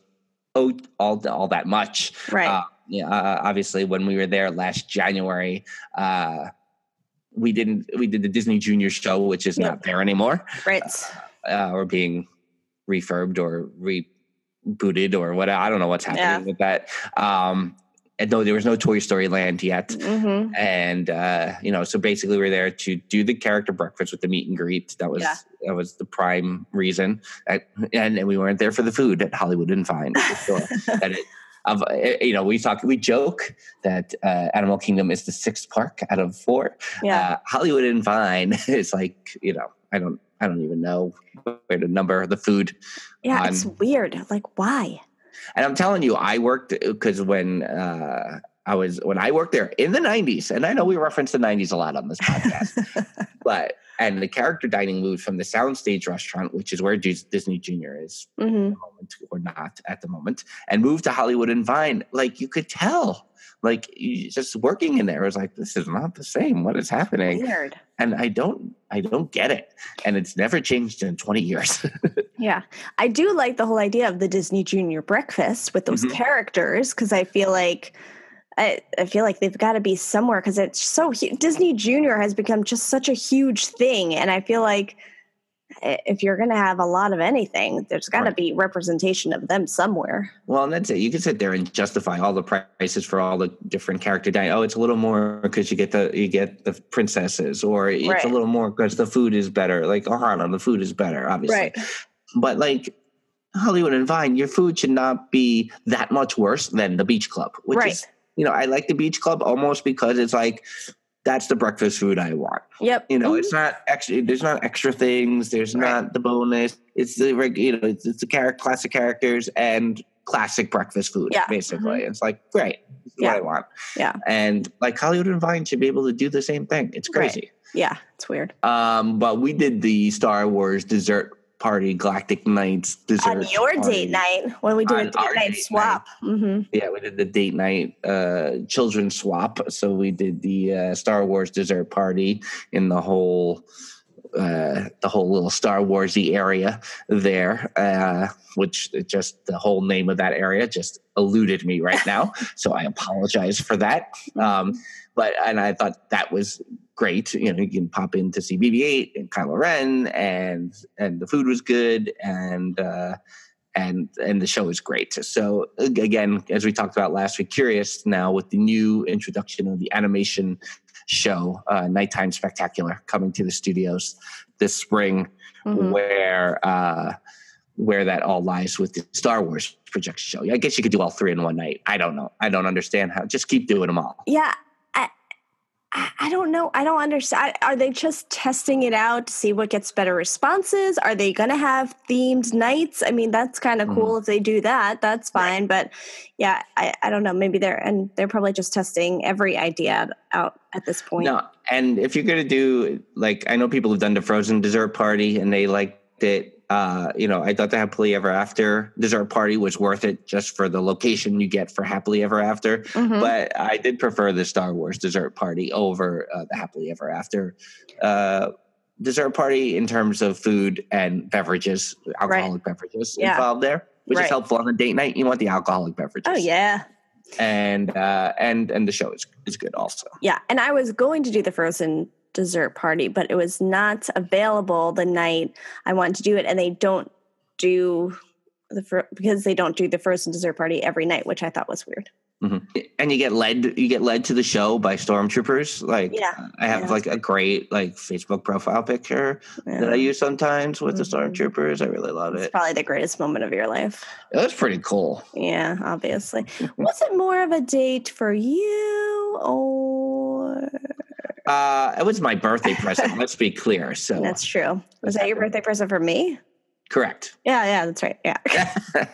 oh, all all that much. Right. Uh, yeah, uh, obviously, when we were there last January, uh, we didn't. We did the Disney Junior show, which is not there anymore, right. uh, or being refurbed or rebooted or what. I don't know what's happening Yeah. with that. Um, and no, there was no Toy Story Land yet. hmm and uh, you know, so basically, we are there to do the character breakfast with the meet and greet. That was Yeah. that was the prime reason, Uh, and, and we weren't there for the food at Hollywood and Vine. for sure. that it, of uh, you know, we talk, we joke that uh, Animal Kingdom is the sixth park out of four. Yeah. Uh, Hollywood and Vine is like you know, I don't, I don't even know where to number the food. yeah. on- It's weird. Like, why? And I'm telling you, I worked because when uh, I was when I worked there in the '90s, and I know we reference the '90s a lot on this podcast, but and the character dining moved from the Soundstage restaurant, which is where Disney Junior is hmm at the moment, or not at the moment, and moved to Hollywood and Vine. Like you could tell, like just working in there, it was like this is not the same. What is happening? Weird. And I don't, I don't get it. And it's never changed in 20 years. Yeah. I do like the whole idea of the Disney Junior breakfast with those Mhm. characters because I feel like I, I feel like they've got to be somewhere because it's so hu- Disney Junior has become just such a huge thing, and I feel like eh, if you're going to have a lot of anything, there's got to Right. be representation of them somewhere. Well, and that's it. You can sit there and justify all the prices for all the different character dining. Oh, it's a little more because you get the you get the princesses, or it's Right. a little more because the food is better. Like Ohana, the food is better, obviously. Right. But like Hollywood and Vine, your food should not be that much worse than the Beach Club. Which Right. is, you know, I like the Beach Club almost because it's like that's the breakfast food I want. Yep. You know, Mhm. it's not extra. There's not extra things. There's Right. not the bonus. It's the. You know, it's, it's the char- classic characters and classic breakfast food. Yeah. basically, it's like great. This is Yeah. what I want. Yeah. and like Hollywood and Vine should be able to do the same thing. It's Right. crazy. yeah. It's weird. Um, but we did the Star Wars dessert party, Galactic Nights dessert On your party. date night when we do a date night date swap. hmm Yeah, we did the date night uh children swap. So we did the uh, Star Wars dessert party in the whole uh the whole little Star Warsy area there. Uh which just the whole name of that area just eluded me right now. so I apologize for that. Um but and I thought that was great. You know, you can pop in to see BB-8 and Kylo Ren, and and the food was good, and uh, and and the show is great. So again, as we talked about last week, curious now with the new introduction of the animation show, uh, Nighttime Spectacular, coming to the studios this spring, Mhm. where. Uh, where that all lies with the Star Wars projection show. I guess you could do all three in one night. I don't know. I don't understand how. Just keep doing them all. Yeah, I, don't know. I don't understand. Are they just testing it out to see what gets better responses? Are they going to have themed nights? I mean, that's kind of Mhm. cool if they do that. That's fine. But yeah, I, I don't know. Maybe they're and they're probably just testing every idea out at this point. No, and if you're gonna do like I know people have done the frozen dessert party and they liked it. Uh, you know, I thought the happily ever after dessert party was worth it just for the location you get for happily ever after. Mhm. But I did prefer the Star Wars dessert party over uh, the happily ever after uh, dessert party in terms of food and beverages, alcoholic beverages Yeah. involved there, which Right. is helpful on a date night. You want the alcoholic beverages. oh yeah, and uh, and and the show is is good also. yeah. And I was going to do the frozen dessert party, but it was not available the night I wanted to do it, and they don't do the fro- because they don't do the frozen dessert party every night, which I thought was weird. Mhm. And you get led you get led to the show by stormtroopers. Like Yeah. I have Yeah. like a great like Facebook profile picture that I use sometimes with the Mhm. stormtroopers. I really love It's it. probably the greatest moment of your life. It was pretty cool. Yeah, obviously. Was it more of a date for you or Uh, it was my birthday present. let's be clear. So that's true. Was that your birthday present for me? correct. Yeah, yeah, that's right. Yeah.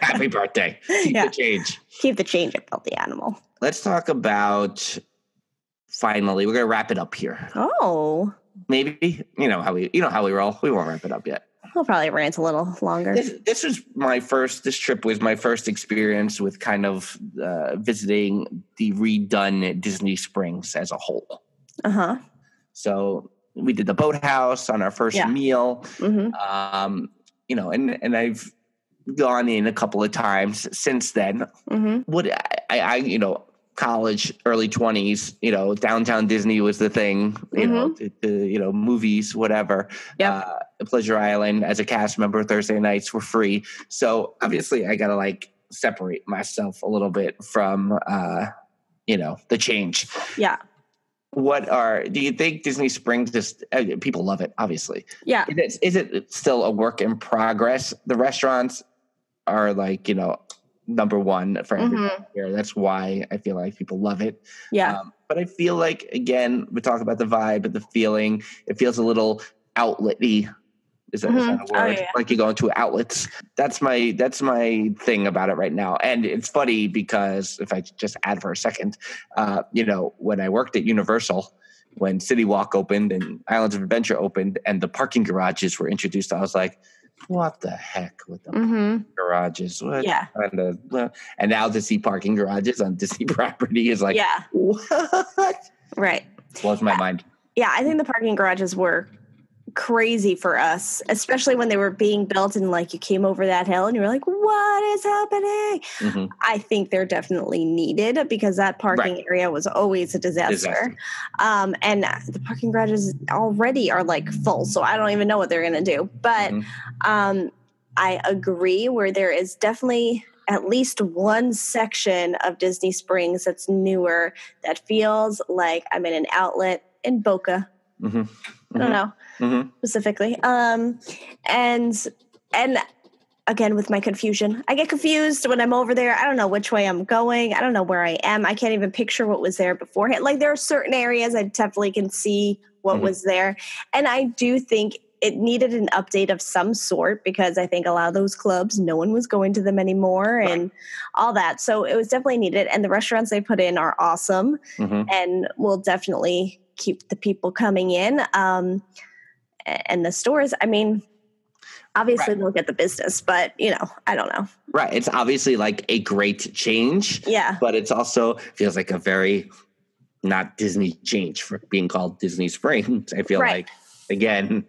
Happy birthday. Keep Yeah. the change. Keep the change about the animal. Let's talk about finally. We're gonna wrap it up here. Oh. Maybe you know how we you know how we roll. We won't wrap it up yet. We'll probably rant a little longer. This, this was my first. This trip was my first experience with kind of uh, visiting the redone Disney Springs as a whole. Uh-huh. So we did the boathouse on our first Yeah. meal. hmm Um, you know, and and I've gone in a couple of times since then. hmm What I, I, you know, college, early twenties, you know, downtown Disney was the thing. You know, Mm-hmm. to, to, you know, movies, whatever. Yeah. Uh, Pleasure Island as a cast member Thursday nights were free. So obviously, I gotta like separate myself a little bit from, uh, you know, the change. Yeah. What are do you think Disney Springs is? Uh, people love it, obviously. Yeah. Is it, is it still a work in progress? The restaurants are like you know number one for everyone Mhm. here. That's why I feel like people love it. Yeah. Um, but I feel like again, we talk about the vibe but the feeling. It feels a little outletty Is that, is Mhm. that a Oh, word? yeah. Like you go into outlets. That's my that's my thing about it right now. And it's funny because if I just add for a second, uh, you know, when I worked at Universal, when City Walk opened and Islands of Adventure opened, and the parking garages were introduced, I was like, "What the heck with the hmm garages? What Yeah. kind of?" well," And now to see parking garages on Disney property is like, yeah. what? Right. Blows my mind. Yeah, I think the parking garages were crazy for us, especially when they were being built and like you came over that hill and you were like, what is happening? Mhm. I think they're definitely needed because that parking area was always a disaster. Disaster. Um, and the parking garages already are like full, so I don't even know what they're going to do. But Mhm. um, I agree where there is definitely at least one section of Disney Springs that's newer that feels like I'm in an outlet in Boca. Mhm. I don't know Mhm. specifically. Um, and and again with my confusion, I get confused when I'm over there. I don't know which way I'm going. I don't know where I am. I can't even picture what was there beforehand. Like there are certain areas I definitely can see what Mhm. was there, and I do think it needed an update of some sort because I think a lot of those clubs, no one was going to them anymore, and all that. So it was definitely needed. And the restaurants they put in are awesome Mhm. and will definitely keep the people coming in. Um, and the stores, I mean, obviously Right. they'll get the business, but you know, I don't know. Right. It's obviously like a great change, Yeah, but it's also feels like a very not Disney change for being called Disney Springs. I feel Right. like again,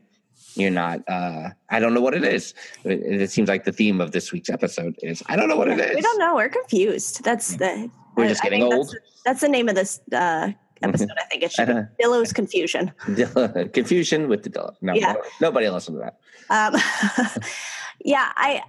you're not uh I don't know what it is. It, it seems like the theme of this week's episode is I don't know what it is. we don't know. We're confused. That's the. We're I- just getting old. That's, that's the name of this uh, episode. I think it should be. Billow's confusion. Confusion with the dog. No, Yeah. no, nobody will listen to that. Um, yeah, I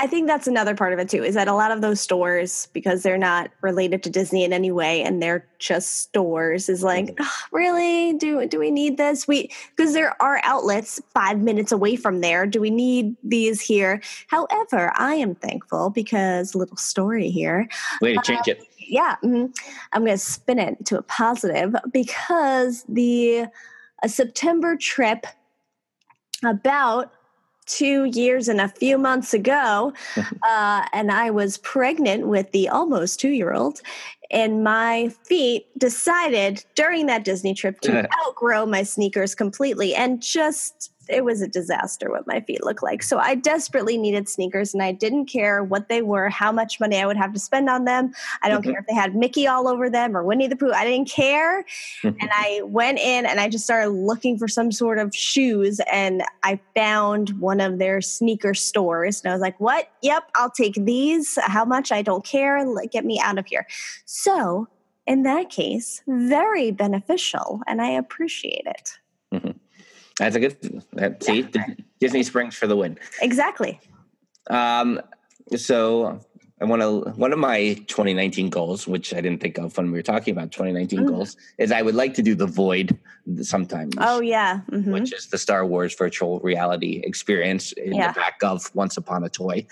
I think that's another part of it too. Is that a lot of those stores, because they're not related to Disney in any way, and they're just stores, is like, Mm-hmm. "Ugh, really? Do do we need this? We because there are outlets five minutes away from there. Do we need these here? However, I am thankful because little story here Way to change it. Yeah mhm. i'm going to spin it to a positive because the a september trip about two years and a few months ago uh, and i was pregnant with the almost two year old and my feet decided during that disney trip to outgrow my sneakers completely and just it was a disaster what my feet looked like. So I desperately needed sneakers and I didn't care what they were, how much money I would have to spend on them. I don't Mhm. care if they had Mickey all over them or Winnie the Pooh. I didn't care. and I went in and I just started looking for some sort of shoes and I found one of their sneaker stores and I was like, "What? Yep, I'll take these. How much? I don't care. Get me out of here." So, in that case, very beneficial and I appreciate it. That's a good that, see Disney Springs for the win. Exactly. Um, so I want to one of my 2019 goals, which I didn't think of when we were talking about 2019 Mm. goals, is I would like to do the Void sometime. Oh yeah. Mhm. which is the Star Wars virtual reality experience in Yeah. the back of Once Upon a Toy.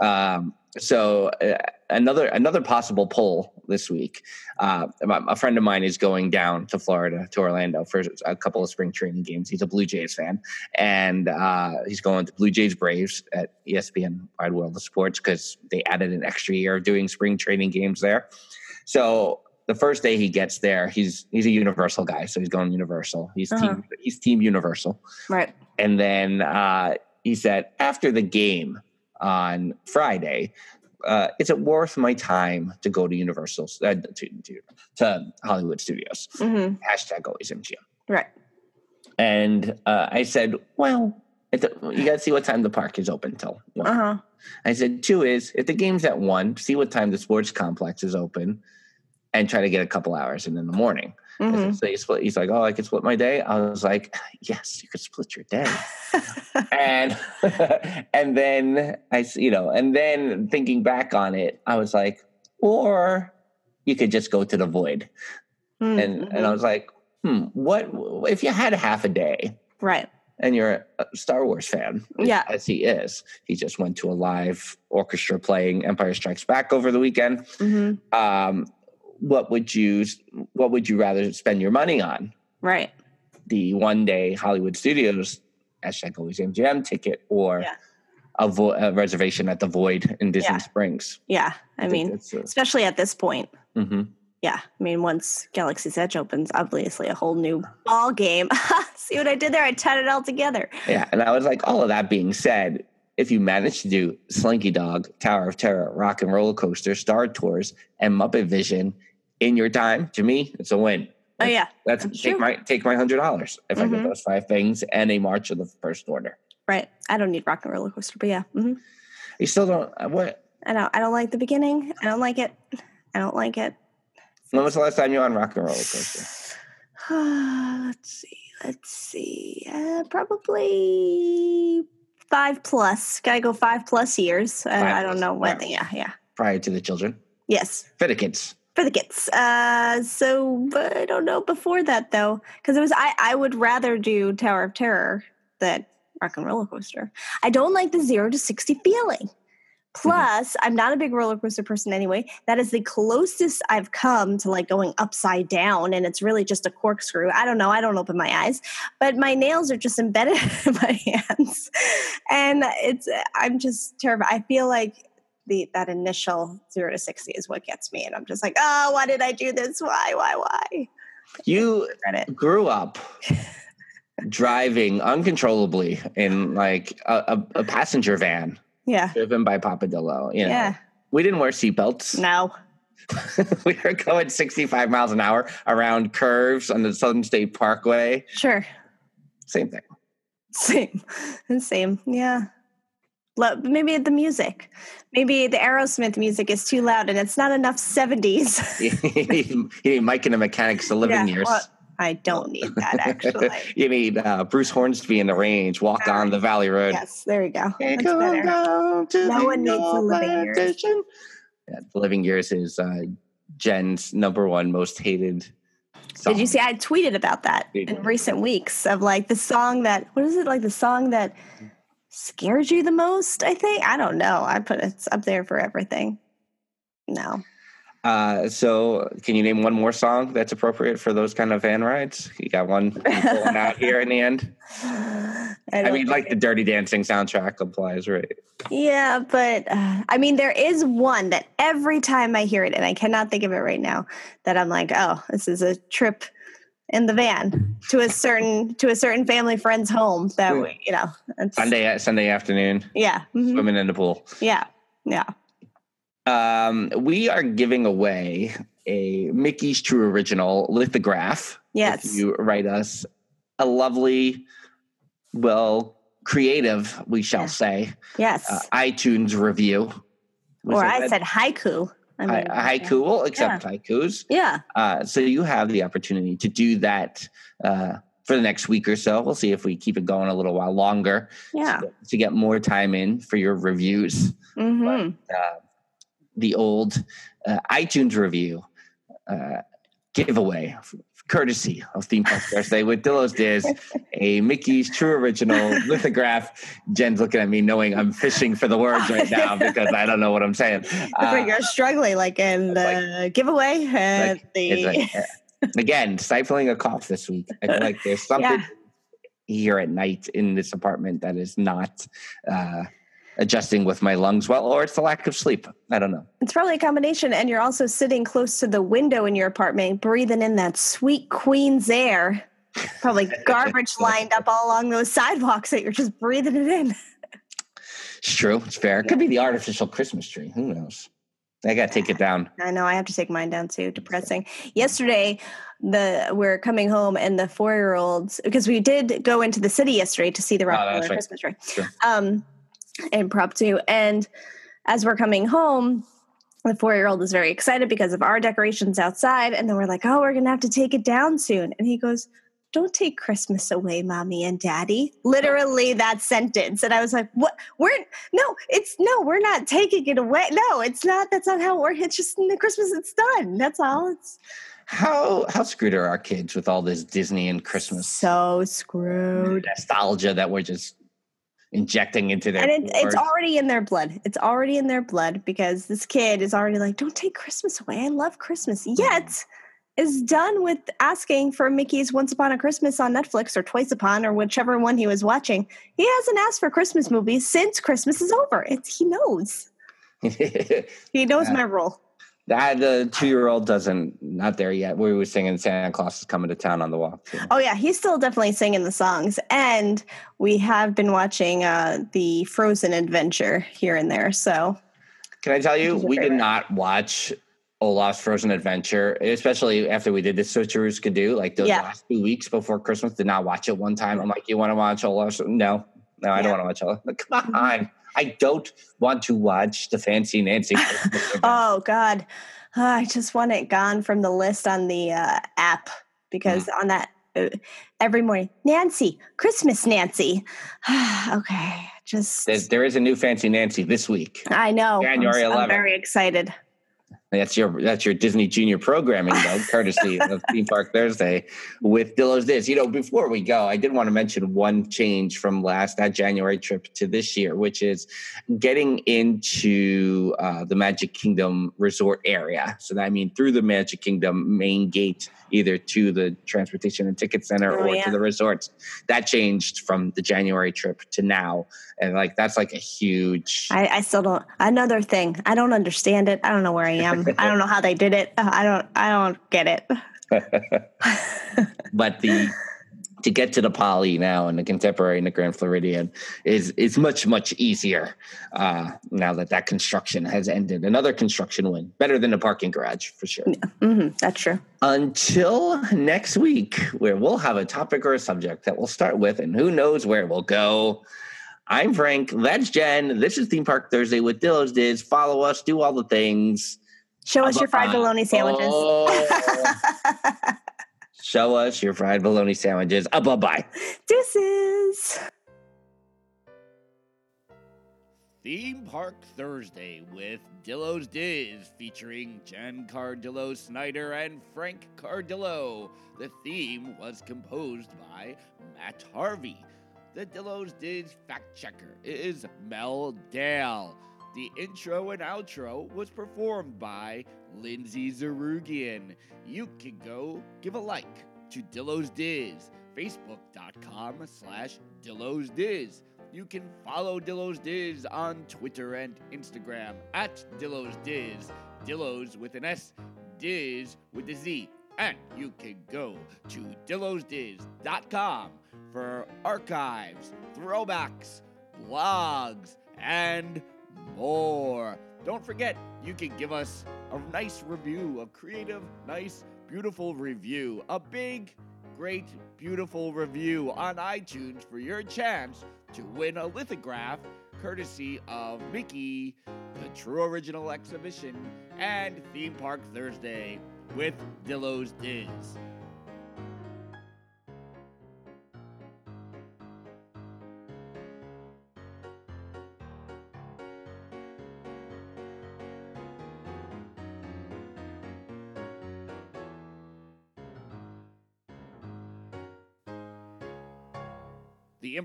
Um, so uh, another another possible poll this week. Uh, a friend of mine is going down to Florida to Orlando for a couple of spring training games. He's a Blue Jays fan, and uh, he's going to Blue Jays Braves at ESPN Wide World of Sports because they added an extra year of doing spring training games there. So the first day he gets there, he's he's a Universal guy, so he's going Universal. He's Uh-huh. team he's team Universal. Right. And then uh, he said, after the game on Friday, uh, is it worth my time to go to Universal, uh, to, to, to Hollywood Studios? hmm Hashtag always MGM. Right. And uh, I said, well, the, you got to see what time the park is open till. one." Uh huh. I said, two is if the game's at one, see what time the sports complex is open and try to get a couple hours in in the morning. I hmm so split, he's like, oh, I could split my day. I was like, yes, you could split your day. and and then I, you know, and then thinking back on it, I was like, or you could just go to the void. And and I was like, hmm, what if you had half a day right. and you're a Star Wars fan? Yeah. as he is. He just went to a live orchestra playing Empire Strikes Back over the weekend. hmm Um, what would you What would you rather spend your money on? Right. The one day Hollywood Studios hashtag always MGM ticket or Yeah. a, vo- a reservation at the Void in Disney Yeah. Springs. Yeah, I think mean, a- especially at this point. mhm. Yeah, I mean, once Galaxy's Edge opens, obviously a whole new ball game. See what I did there? I tied it all together. Yeah, and I was like, all of that being said, if you manage to do Slinky Dog, Tower of Terror, Rock and Roller Coaster, Star Tours, and Muppet Vision in your time, to me, it's a win. Oh yeah, That's That's take my take my hundred dollars if I Mhm. get those five things and a March of the first order. right. I don't need Rock and Roller Coaster, but yeah, hmm You still don't uh, what? I don't. I don't like the beginning. I don't like it. I don't like it. When was the last time you were on Rock and Roller Coaster? let's see. Let's see. Uh, probably five plus. Gotta go five plus years. I, Five I don't plus, know when. yeah. Yeah, yeah. Prior to the children, Yes, kids. For the kids. Uh, so but I don't know before that though, because it was I. I would rather do Tower of Terror than Rock and Roller Coaster. I don't like the zero to sixty feeling. Plus, I'm not a big roller coaster person anyway. That is the closest I've come to like going upside down, and it's really just a corkscrew. I don't know. I don't open my eyes, but my nails are just embedded in my hands, and it's. I'm just terrible. I feel like the that initial zero to sixty is what gets me, and I'm just like, oh, why did I do this? Why, why, why? You grew up driving uncontrollably in like a, a, a passenger van Yeah. driven by Papadillo. You know, Yeah. we didn't wear seatbelts. No. we were going 65 miles an hour around curves on the Southern State Parkway. Sure. Same thing. Same. Same. Yeah. Maybe the music. Maybe the Aerosmith music is too loud and it's not enough 70s. you need Mike and the Mechanics, the living Yeah, years. well, I don't need that actually. you need uh, Bruce Hornsby and the Range, walk on the Valley Road. yes, there you go. That's better. No the one needs the living years. Yeah, the living years is uh, Jen's number one most hated. Song. Did you see? I tweeted about that in recent weeks of like the song that, what is it like the song that scared you the most? I think. I don't know. I put it's up there for everything. No. Uh, so, can you name one more song that's appropriate for those kind of van rides? You got one pulling out here in the end. I, I mean, like the Dirty Dancing soundtrack applies, right? yeah, but uh, I mean, there is one that every time I hear it, and I cannot think of it right now, that I'm like, oh, this is a trip in the van to a certain to a certain family friend's home. That Hmm. we, you know, Sunday Sunday afternoon, Yeah, mhm, swimming in the pool. yeah, yeah. Um, we are giving away a Mickey's True Original lithograph. Yes. If you write us a lovely, well, creative, we shall Yeah. say, Yes. uh, iTunes review. Was or I said haiku. I mean, haiku. We'll accept haikus. Yeah. Uh, so you have the opportunity to do that uh, for the next week or so. We'll see if we keep it going a little while longer Yeah. to get more time in for your reviews. hmm Uh, the old uh, iTunes review uh, giveaway, courtesy of Theme Park Thursday with Dillo's Diz, a Mickey's True Original lithograph. Jen's looking at me knowing I'm fishing for the words right now because I don't know what I'm saying. Uh, like you're struggling, like in the giveaway and like- the. like, uh, again, stifling a cough this week. I feel like there's something Yeah. here at night in this apartment that is not uh, adjusting with my lungs well, or it's the lack of sleep. I don't know. it's probably a combination, and you're also sitting close to the window in your apartment, breathing in that sweet Queens air. Probably garbage lined up all along those sidewalks that you're just breathing it in. It's true. It's fair. It could be the artificial Christmas tree. Who knows? I got to take it down. I know I have to take mine down too. Depressing. Yesterday, the we're coming home and the four year olds because we did go into the city yesterday to see the Oh, Rockefeller that's right. Christmas tree. Sure. Um, two. And as we're coming home, the four year old is very excited because of our decorations outside, and then we're like, "Oh, we're gonna have to take it down soon." And he goes. Don't take Christmas away, mommy and daddy. Literally that sentence. And I was like, what? We're, no, it's, no, we're not taking it away. No, it's not. That's not how it works. It's just the Christmas, it's done. That's all. It's How how screwed are our kids with all this Disney and Christmas so screwed. nostalgia that we're just injecting into their And it, it's already in their blood. It's already in their blood because this kid is already like, don't take Christmas away. I love Christmas. Mm-hmm. Yet is done with asking for Mickey's Once Upon a Christmas on Netflix or Twice Upon or whichever one he was watching. He hasn't asked for Christmas movies since Christmas is over. It's he knows. He knows Yeah. my role. That the two year old doesn't not there yet. We were singing Santa Claus is coming to town on the walk. too. Oh yeah, he's still definitely singing the songs, and we have been watching uh, the Frozen adventure here and there. So Can I tell you, Which is your we did not watch Olaf's Frozen Adventure, especially after we did this Switcheroos Could Do, like those Yeah. last two weeks before Christmas. Did not watch it one time. I'm like, you want to watch Olaf? No, no, I don't want to watch Olaf. Come on. I don't want to watch the Fancy Nancy. Oh God, Uh, I just want it gone from the list on the uh, app because Mm. on that uh, every morning, Nancy, Christmas Nancy. okay, just There's, there is a new Fancy Nancy this week. I know. I'm- January I'm, very excited. That's your that's your Disney Junior programming, though, courtesy of Theme Park Thursday with Dillo's This. You know, before we go, I did want to mention one change from last that January trip to this year, which is getting into uh, the Magic Kingdom resort area. So that I mean through the Magic Kingdom main gate, either to the transportation and ticket center Oh, or yeah. to the resorts. That changed from the January trip to now, and like that's like a huge. I, I still don't. Another thing, I don't understand it. I don't know where I am. I don't know how they did it. Uh, I don't. I don't get it. but the to get to the poly now and the contemporary and the grand floridian is is much much easier uh now that that construction has ended another construction win better than the parking garage for sure Yeah. Mm-hmm. that's true. until next week where we'll have a topic or a subject that we'll start with and who knows where we'll go i'm frank that's jen this is theme park thursday with dillo's diz follow us do all the things Show us your fried bologna sandwiches. Oh. show us your fried bologna sandwiches uh, bye-bye Deuces. Theme Park Thursday with Dillo's Diz featuring Jen Cardillo Snyder and Frank Cardillo. The theme was composed by Matt Harvey. The Dillo's Diz fact checker is Mel Dale. The intro and outro was performed by Lindsay Zerugian. You can go give a like to Dillo's Diz, facebook.com slash Dillo's Diz. You can follow Dillo's Diz on Twitter and Instagram at Dillo's Diz. Dillo's with an S, Diz with a Z. And you can go to dillosdiz.com for archives, throwbacks, blogs, and more. Don't forget, you can give us a nice review, a creative, nice, beautiful review, a big, great, beautiful review on iTunes for your chance to win a lithograph courtesy of Mickey, the True Original Exhibition, and Theme Park Thursday with Dillo's Diz.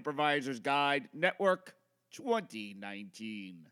Improviser's Guide Network 2019.